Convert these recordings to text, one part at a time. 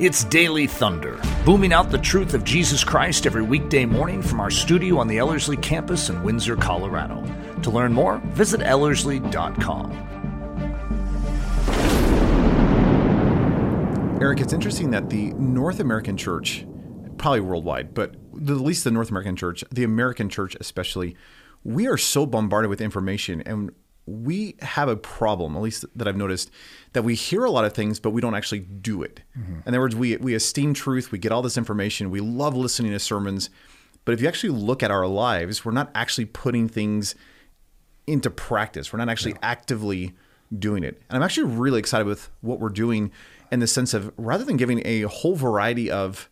It's Daily Thunder, booming out the truth of Jesus Christ every weekday morning from our studio on the Ellerslie campus in Windsor, Colorado. To learn more, visit Ellerslie.com. Eric, it's interesting that the North American church, probably worldwide, but at least the North American church, the American church especially, we are so bombarded with information and we have a problem, at least that I've noticed, that we hear a lot of things, but we don't actually do it. Mm-hmm. In other words, we, we esteem truth, we get all this information, we love listening to sermons, but if you actually look at our lives, we're not actually putting things into practice. We're not actually actively doing it. And I'm actually really excited with what we're doing in the sense of rather than giving a whole variety of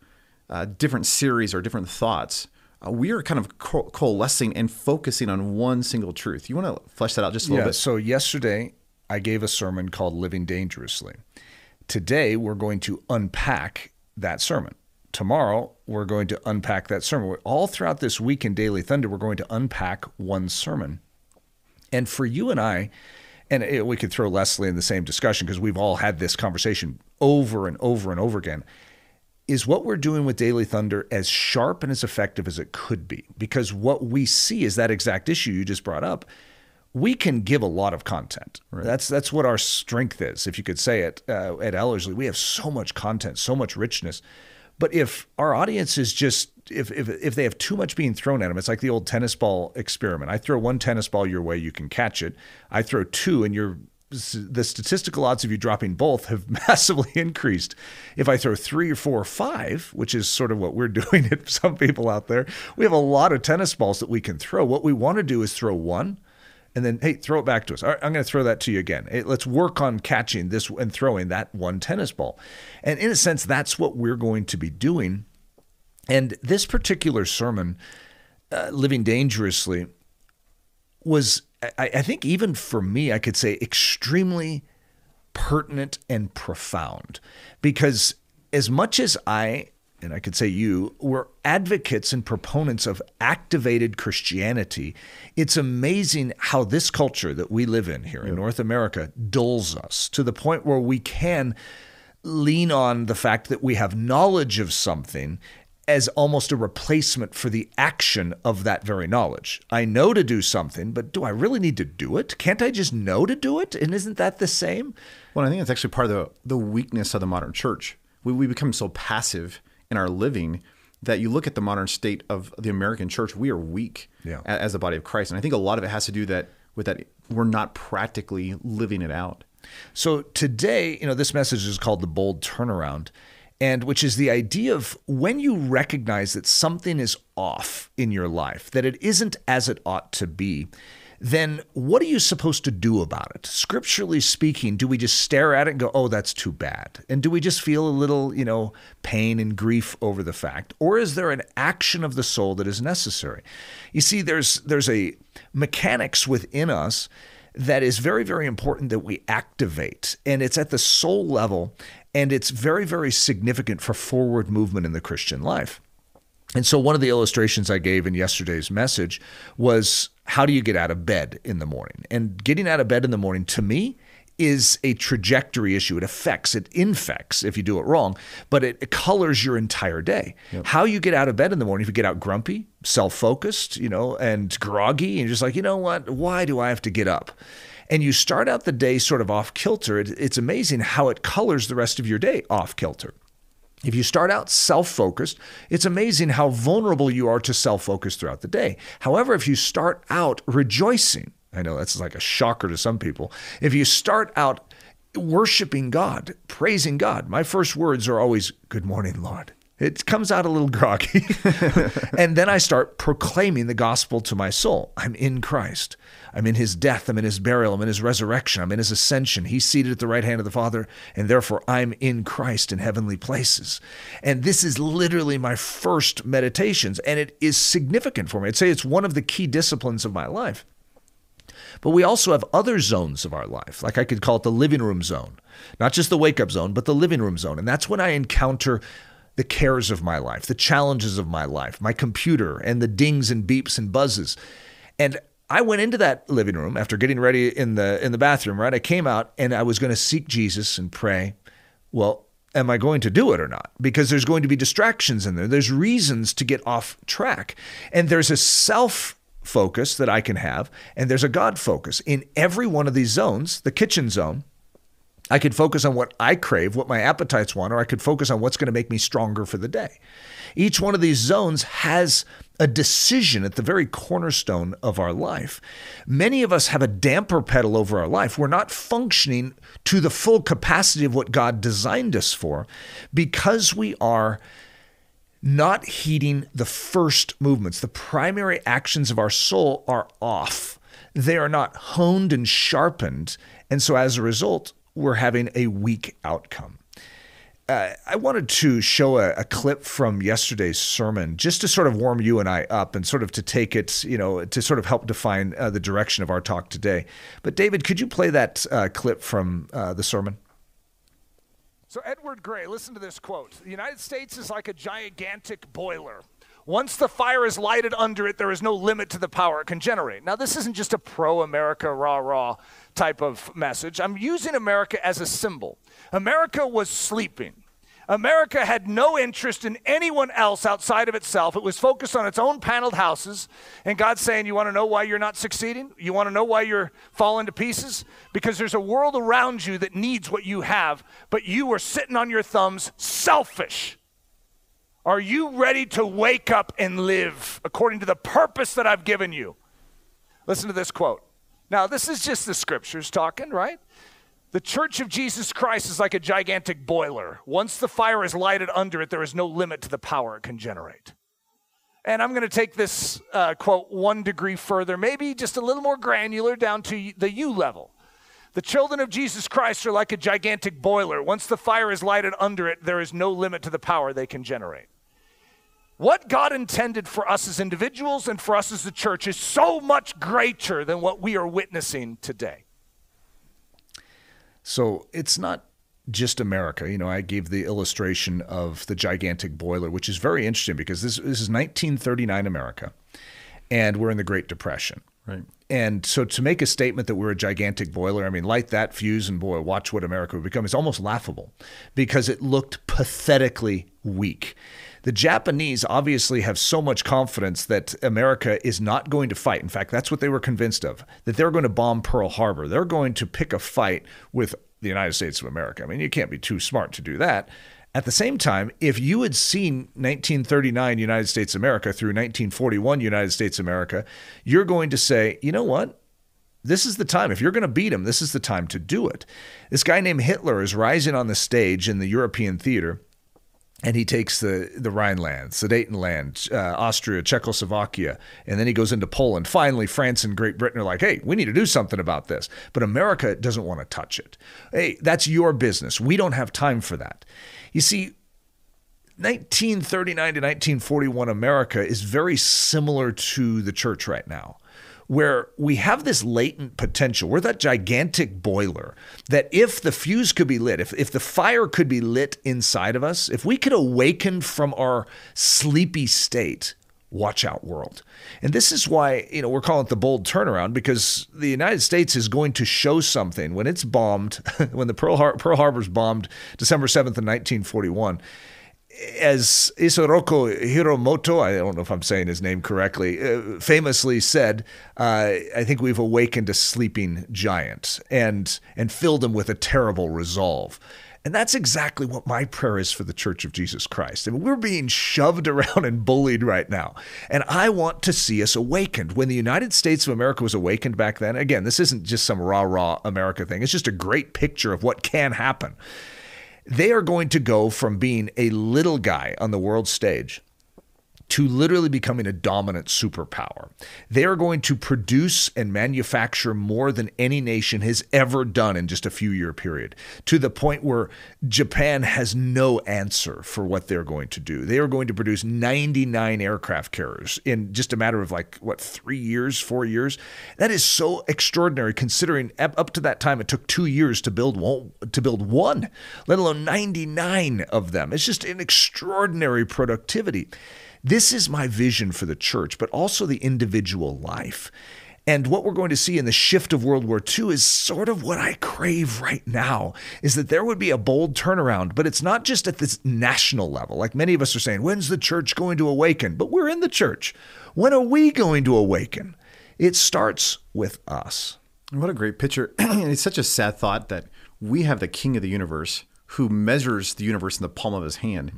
uh, different series or different thoughts, uh, we are kind of co- coalescing and focusing on one single truth. You want to flesh that out just a little yeah, bit? So, yesterday I gave a sermon called Living Dangerously. Today we're going to unpack that sermon. Tomorrow we're going to unpack that sermon. All throughout this week in Daily Thunder, we're going to unpack one sermon. And for you and I, and it, we could throw Leslie in the same discussion because we've all had this conversation over and over and over again is what we're doing with Daily Thunder as sharp and as effective as it could be? Because what we see is that exact issue you just brought up. We can give a lot of content. Right. That's that's what our strength is, if you could say it. Uh, at Ellerslie, we have so much content, so much richness. But if our audience is just if, if if they have too much being thrown at them, it's like the old tennis ball experiment. I throw one tennis ball your way, you can catch it. I throw two, and you're the statistical odds of you dropping both have massively increased. If I throw three or four or five, which is sort of what we're doing at some people out there, we have a lot of tennis balls that we can throw. What we want to do is throw one and then, hey, throw it back to us. All right, I'm going to throw that to you again. Hey, let's work on catching this and throwing that one tennis ball. And in a sense, that's what we're going to be doing. And this particular sermon, uh, Living Dangerously, was I, I think even for me, I could say extremely pertinent and profound because as much as I and I could say you, were advocates and proponents of activated Christianity. It's amazing how this culture that we live in here in North America dulls us to the point where we can lean on the fact that we have knowledge of something as almost a replacement for the action of that very knowledge. I know to do something, but do I really need to do it? Can't I just know to do it? And isn't that the same? Well, I think it's actually part of the, the weakness of the modern church. We, we become so passive in our living that you look at the modern state of the American church, we are weak yeah. as the body of Christ. And I think a lot of it has to do that with that we're not practically living it out. So today, you know, this message is called the bold turnaround and which is the idea of when you recognize that something is off in your life, that it isn't as it ought to be, then what are you supposed to do about it? Scripturally speaking, do we just stare at it and go, oh, that's too bad? And do we just feel a little, you know, pain and grief over the fact? Or is there an action of the soul that is necessary? You see, there's there's a mechanics within us that is very, very important that we activate. And it's at the soul level, and it's very, very significant for forward movement in the Christian life. And so, one of the illustrations I gave in yesterday's message was how do you get out of bed in the morning? And getting out of bed in the morning, to me, is a trajectory issue. It affects, it infects if you do it wrong, but it, it colors your entire day. Yep. How you get out of bed in the morning, if you get out grumpy, self focused, you know, and groggy, and you're just like, you know what? Why do I have to get up? And you start out the day sort of off kilter. It, it's amazing how it colors the rest of your day off kilter. If you start out self focused, it's amazing how vulnerable you are to self focus throughout the day. However, if you start out rejoicing, I know that's like a shocker to some people. If you start out worshiping God, praising God, my first words are always, Good morning, Lord. It comes out a little groggy. and then I start proclaiming the gospel to my soul. I'm in Christ. I'm in his death. I'm in his burial. I'm in his resurrection. I'm in his ascension. He's seated at the right hand of the Father. And therefore, I'm in Christ in heavenly places. And this is literally my first meditations. And it is significant for me. I'd say it's one of the key disciplines of my life. But we also have other zones of our life, like I could call it the living room zone, not just the wake up zone, but the living room zone. And that's when I encounter the cares of my life, the challenges of my life, my computer, and the dings and beeps and buzzes. And I went into that living room after getting ready in the in the bathroom, right? I came out and I was going to seek Jesus and pray. Well, am I going to do it or not? Because there's going to be distractions in there. There's reasons to get off track. And there's a self focus that I can have, and there's a God focus. In every one of these zones, the kitchen zone, I could focus on what I crave, what my appetites want, or I could focus on what's going to make me stronger for the day. Each one of these zones has a decision at the very cornerstone of our life. Many of us have a damper pedal over our life. We're not functioning to the full capacity of what God designed us for because we are not heeding the first movements. The primary actions of our soul are off. They are not honed and sharpened. And so as a result, we're having a weak outcome. Uh, I wanted to show a, a, clip from yesterday's sermon just to sort of warm you and I up and sort of to take it, you know, to sort of help define uh, the direction of our talk today. But, David, could you play that uh, clip from uh, the sermon? So, Edward Grey, listen to this quote The United States is like a gigantic boiler. Once the fire is lighted under it, there is no limit to the power it can generate. Now, this isn't just a pro America, rah, rah type of message. I'm using America as a symbol. America was sleeping. America had no interest in anyone else outside of itself. It was focused on its own paneled houses. And God's saying, You want to know why you're not succeeding? You want to know why you're falling to pieces? Because there's a world around you that needs what you have, but you are sitting on your thumbs, selfish. Are you ready to wake up and live according to the purpose that I've given you? Listen to this quote. Now, this is just the scriptures talking, right? The church of Jesus Christ is like a gigantic boiler. Once the fire is lighted under it, there is no limit to the power it can generate. And I'm going to take this uh, quote one degree further, maybe just a little more granular down to the U level. The children of Jesus Christ are like a gigantic boiler. Once the fire is lighted under it, there is no limit to the power they can generate. What God intended for us as individuals and for us as the church is so much greater than what we are witnessing today. So it's not just America. You know, I gave the illustration of the gigantic boiler, which is very interesting because this, this is 1939 America, and we're in the Great Depression. Right. And so to make a statement that we're a gigantic boiler, I mean, light that fuse and boy, watch what America would become, is almost laughable because it looked pathetically weak. The Japanese obviously have so much confidence that America is not going to fight. In fact, that's what they were convinced of, that they're going to bomb Pearl Harbor. They're going to pick a fight with the United States of America. I mean, you can't be too smart to do that. At the same time, if you had seen 1939 United States America through 1941 United States America, you're going to say, you know what? This is the time. If you're going to beat him, this is the time to do it. This guy named Hitler is rising on the stage in the European theater and he takes the the Rhineland, Sudetenland, uh, Austria, Czechoslovakia, and then he goes into Poland. Finally, France and Great Britain are like, "Hey, we need to do something about this," but America doesn't want to touch it. Hey, that's your business. We don't have time for that. You see. 1939 to 1941 America is very similar to the church right now where we have this latent potential. We're that gigantic boiler that if the fuse could be lit, if, if the fire could be lit inside of us, if we could awaken from our sleepy state, watch out world. And this is why, you know, we're calling it the bold turnaround because the United States is going to show something when it's bombed, when the Pearl, Har- Pearl Harbor's bombed December 7th of 1941 as Isoroku Hiromoto, I don't know if I'm saying his name correctly, uh, famously said, uh, "I think we've awakened a sleeping giant and and filled him with a terrible resolve." And that's exactly what my prayer is for the Church of Jesus Christ. I mean, we're being shoved around and bullied right now. And I want to see us awakened. When the United States of America was awakened back then, again, this isn't just some rah rah America thing, it's just a great picture of what can happen. They are going to go from being a little guy on the world stage to literally becoming a dominant superpower. They are going to produce and manufacture more than any nation has ever done in just a few year period, to the point where Japan has no answer for what they're going to do. They are going to produce 99 aircraft carriers in just a matter of like, what, three years, four years? That is so extraordinary considering up to that time it took two years to build one, to build one, let alone 99 of them. It's just an extraordinary productivity. This is my vision for the church, but also the individual life. And what we're going to see in the shift of World War II is sort of what I crave right now is that there would be a bold turnaround, but it's not just at this national level. Like many of us are saying, when's the church going to awaken? But we're in the church. When are we going to awaken? It starts with us. What a great picture. it's such a sad thought that we have the king of the universe who measures the universe in the palm of his hand.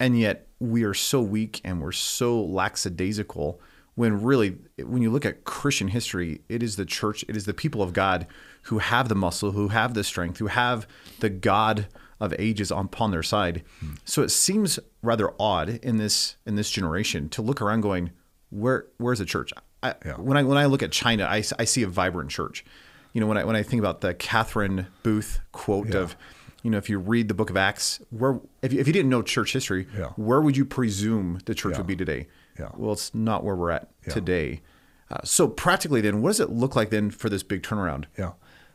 And yet we are so weak and we're so lackadaisical when really when you look at christian history it is the church it is the people of god who have the muscle who have the strength who have the god of ages upon their side hmm. so it seems rather odd in this in this generation to look around going where where's the church I, yeah. when i when i look at china I, I see a vibrant church you know when i when i think about the catherine booth quote yeah. of you know, if you read the book of Acts, where if you, if you didn't know church history, yeah. where would you presume the church yeah. would be today? Yeah. Well, it's not where we're at today. Uh, so practically, then, what does it look like then for this big turnaround? Yeah.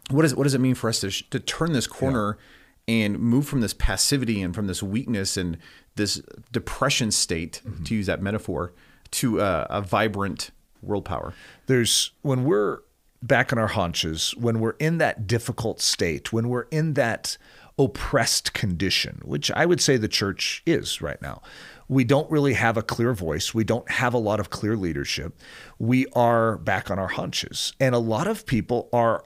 What does what does it mean for us to sh- to turn this corner and move from this passivity and from this weakness and this depression state, mm-hmm. to use that metaphor, to uh, a vibrant world power? There's when we're back on our haunches, when we're in that difficult state, when we're in that oppressed condition, which I would say the church is right now. We don't really have a clear voice. We don't have a lot of clear leadership. We are back on our hunches. And a lot of people are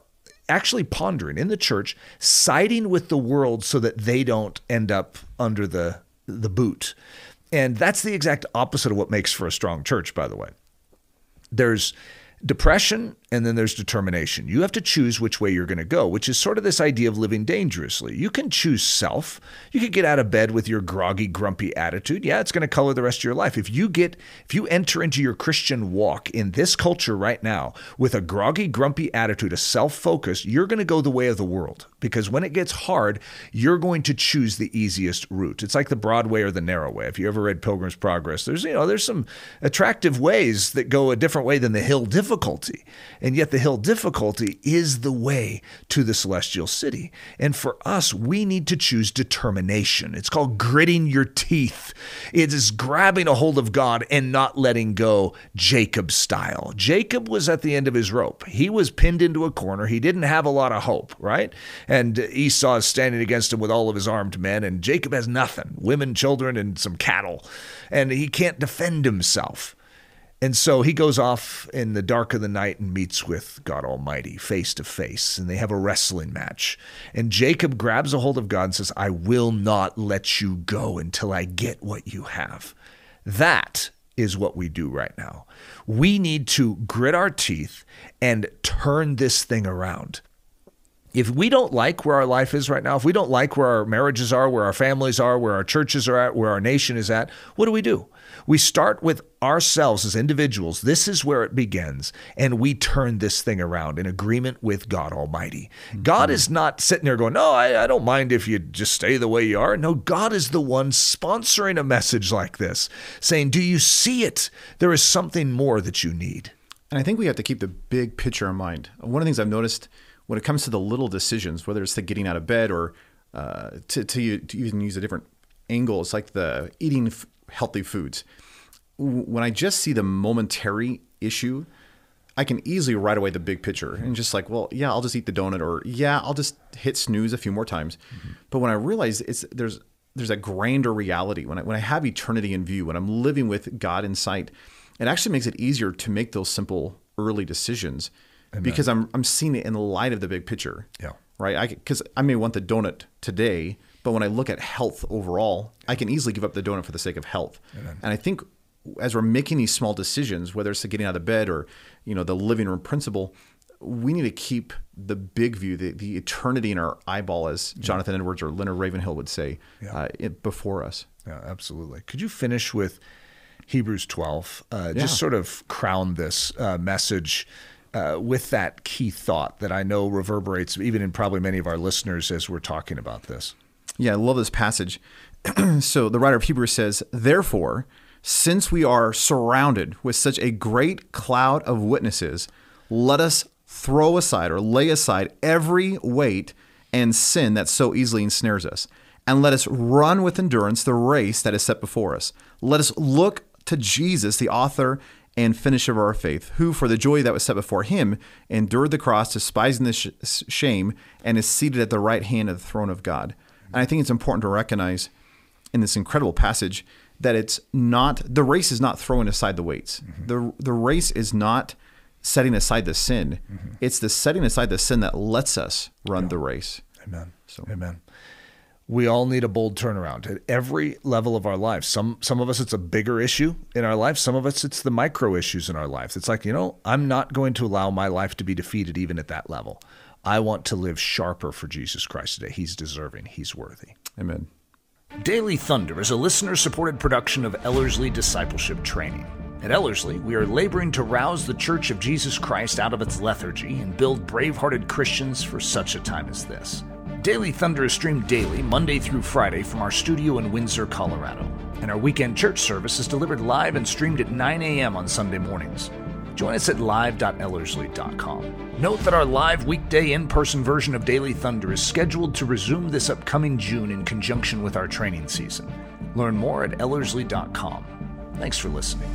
actually pondering in the church, siding with the world so that they don't end up under the, the boot. And that's the exact opposite of what makes for a strong church, by the way. There's depression and then there's determination. You have to choose which way you're going to go, which is sort of this idea of living dangerously. You can choose self. You could get out of bed with your groggy, grumpy attitude. Yeah, it's going to color the rest of your life. If you get if you enter into your Christian walk in this culture right now with a groggy, grumpy attitude, a self-focus, you're going to go the way of the world because when it gets hard, you're going to choose the easiest route. It's like the broad way or the narrow way. If you ever read Pilgrim's Progress, there's you know, there's some attractive ways that go a different way than the hill difficulty. And yet, the hill difficulty is the way to the celestial city. And for us, we need to choose determination. It's called gritting your teeth, it is grabbing a hold of God and not letting go, Jacob style. Jacob was at the end of his rope. He was pinned into a corner. He didn't have a lot of hope, right? And Esau is standing against him with all of his armed men, and Jacob has nothing women, children, and some cattle. And he can't defend himself. And so he goes off in the dark of the night and meets with God Almighty face to face, and they have a wrestling match. And Jacob grabs a hold of God and says, I will not let you go until I get what you have. That is what we do right now. We need to grit our teeth and turn this thing around. If we don't like where our life is right now, if we don't like where our marriages are, where our families are, where our churches are at, where our nation is at, what do we do? We start with ourselves as individuals. This is where it begins. And we turn this thing around in agreement with God Almighty. Mm-hmm. God is not sitting there going, No, I, I don't mind if you just stay the way you are. No, God is the one sponsoring a message like this, saying, Do you see it? There is something more that you need. And I think we have to keep the big picture in mind. One of the things I've noticed when it comes to the little decisions, whether it's the getting out of bed or uh, to, to, to even use a different angle, it's like the eating healthy foods. When I just see the momentary issue, I can easily write away the big picture and just like, well, yeah, I'll just eat the donut, or yeah, I'll just hit snooze a few more times. Mm-hmm. But when I realize it's there's there's a grander reality when I when I have eternity in view, when I'm living with God in sight, it actually makes it easier to make those simple early decisions Amen. because I'm I'm seeing it in the light of the big picture. Yeah. Right. I because I may want the donut today, but when I look at health overall, I can easily give up the donut for the sake of health. Amen. And I think as we're making these small decisions, whether it's getting out of bed or you know the living room principle, we need to keep the big view, the, the eternity in our eyeball, as Jonathan yeah. Edwards or Leonard Ravenhill would say, yeah. uh, it, before us. Yeah, absolutely. Could you finish with Hebrews 12? Uh, yeah. Just sort of crown this uh, message uh, with that key thought that I know reverberates even in probably many of our listeners as we're talking about this. Yeah, I love this passage. so the writer of Hebrews says, Therefore, since we are surrounded with such a great cloud of witnesses, let us throw aside or lay aside every weight and sin that so easily ensnares us. And let us run with endurance the race that is set before us. Let us look to Jesus, the author and finisher of our faith, who, for the joy that was set before him, endured the cross, despising the sh- shame, and is seated at the right hand of the throne of God. And I think it's important to recognize in this incredible passage that it's not the race is not throwing aside the weights. Mm-hmm. The the race is not setting aside the sin. Mm-hmm. It's the setting aside the sin that lets us run yeah. the race. Amen. So Amen we all need a bold turnaround at every level of our lives. Some some of us it's a bigger issue in our life. Some of us it's the micro issues in our lives. It's like, you know, I'm not going to allow my life to be defeated even at that level. I want to live sharper for Jesus Christ today. He's deserving. He's worthy. Amen. Daily Thunder is a listener supported production of Ellerslie Discipleship Training. At Ellerslie, we are laboring to rouse the Church of Jesus Christ out of its lethargy and build brave hearted Christians for such a time as this. Daily Thunder is streamed daily, Monday through Friday, from our studio in Windsor, Colorado. And our weekend church service is delivered live and streamed at 9 a.m. on Sunday mornings. Join us at live.ellerslie.com. Note that our live weekday in person version of Daily Thunder is scheduled to resume this upcoming June in conjunction with our training season. Learn more at ellerslie.com. Thanks for listening.